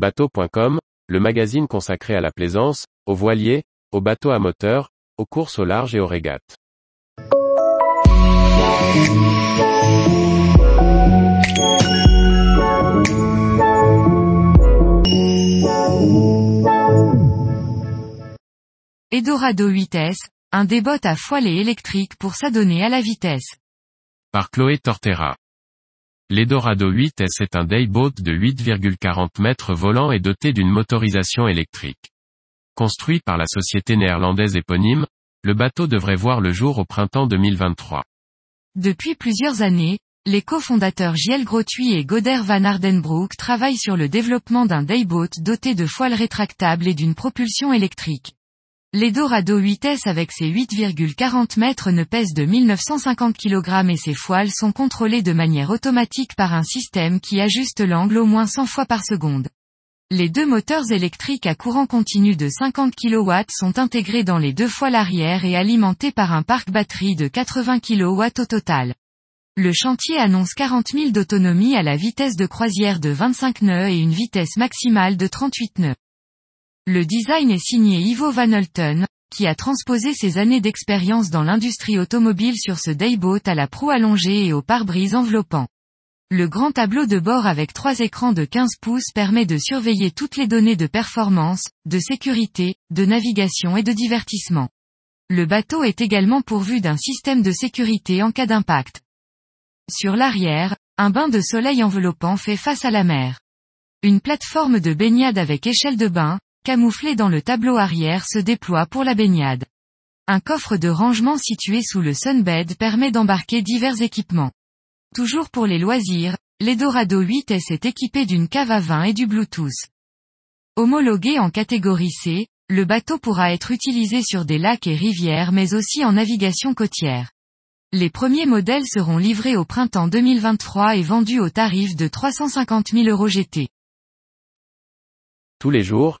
Bateau.com, le magazine consacré à la plaisance, aux voiliers, aux bateaux à moteur, aux courses au large et aux régates. Eldorado 8S, un débot à et électrique pour s'adonner à la vitesse. Par Chloé Tortera. L'Edorado 8S est un dayboat de 8,40 mètres volant et doté d'une motorisation électrique. Construit par la société néerlandaise éponyme, le bateau devrait voir le jour au printemps 2023. Depuis plusieurs années, les cofondateurs Giel Grotuy et Goder van Ardenbroek travaillent sur le développement d'un dayboat doté de foiles rétractables et d'une propulsion électrique. L'Edorado 8S avec ses 8,40 mètres ne pèse de 1950 kg et ses foiles sont contrôlées de manière automatique par un système qui ajuste l'angle au moins 100 fois par seconde. Les deux moteurs électriques à courant continu de 50 kW sont intégrés dans les deux foiles arrière et alimentés par un parc batterie de 80 kW au total. Le chantier annonce 40 000 d'autonomie à la vitesse de croisière de 25 nœuds et une vitesse maximale de 38 nœuds. Le design est signé Ivo Van Hulten, qui a transposé ses années d'expérience dans l'industrie automobile sur ce dayboat à la proue allongée et au pare-brise enveloppant. Le grand tableau de bord avec trois écrans de 15 pouces permet de surveiller toutes les données de performance, de sécurité, de navigation et de divertissement. Le bateau est également pourvu d'un système de sécurité en cas d'impact. Sur l'arrière, un bain de soleil enveloppant fait face à la mer. Une plateforme de baignade avec échelle de bain, camouflé dans le tableau arrière se déploie pour la baignade. Un coffre de rangement situé sous le sunbed permet d'embarquer divers équipements. Toujours pour les loisirs, l'Edorado 8S est équipé d'une cave à vin et du Bluetooth. Homologué en catégorie C, le bateau pourra être utilisé sur des lacs et rivières mais aussi en navigation côtière. Les premiers modèles seront livrés au printemps 2023 et vendus au tarif de 350 000 euros GT. Tous les jours,